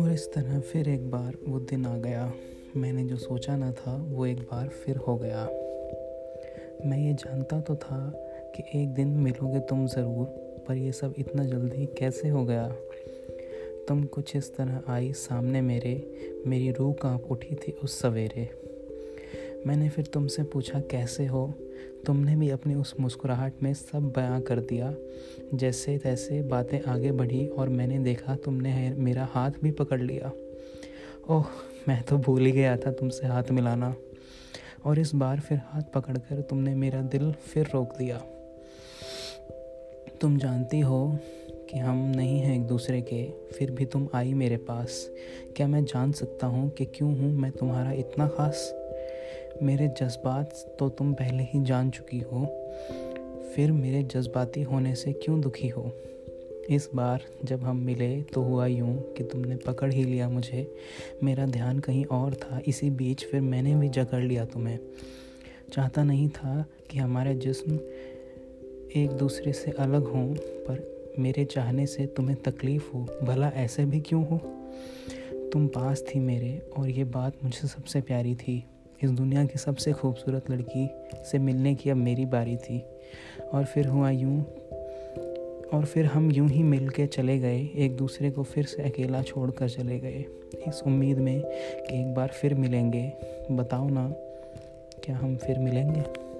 और इस तरह फिर एक बार वो दिन आ गया। मैंने जो सोचा ना था, वो एक बार फिर हो गया। मैं ये जानता तो था कि एक दिन मिलोगे तुम ज़रूर, पर ये सब इतना जल्दी कैसे हो गया? तुम कुछ इस तरह आई सामने मेरे, मेरी रूह काँप उठी थी उस सवेरे। मैंने फिर तुमसे पूछा, कैसे हो? तुमने भी अपनी उस मुस्कुराहट में सब बयां कर दिया। जैसे तैसे बातें आगे बढ़ी और मैंने देखा तुमने मेरा हाथ भी पकड़ लिया। ओह, मैं तो भूल ही गया था तुमसे हाथ मिलाना। और इस बार फिर हाथ पकड़कर तुमने मेरा दिल फिर रोक दिया। तुम जानती हो कि हम नहीं हैं एक दूसरे के, फिर भी तुम आई मेरे पास। क्या मैं जान सकता हूँ कि क्यों हूँ मैं तुम्हारा इतना ख़ास? मेरे जज्बात तो तुम पहले ही जान चुकी हो। फिर मेरे जज्बाती होने से क्यों दुखी हो? इस बार जब हम मिले तो हुआ यूँ कि तुमने पकड़ ही लिया मुझे। मेरा ध्यान कहीं और था, इसी बीच फिर मैंने भी जकड़ लिया तुम्हें। चाहता नहीं था कि हमारे जिस्म एक दूसरे से अलग हों, पर मेरे चाहने से तुम्हें तकलीफ़ हो। भला ऐसे भी क्यों हो? तुम पास थी मेरे और ये बात मुझे सबसे प्यारी थी। इस दुनिया की सबसे खूबसूरत लड़की से मिलने की अब मेरी बारी थी। और फिर हुआ यूँ, और फिर हम यूँ ही मिल के चले गए, एक दूसरे को फिर से अकेला छोड़ कर चले गए। इस उम्मीद में कि एक बार फिर मिलेंगे। बताओ ना, क्या हम फिर मिलेंगे?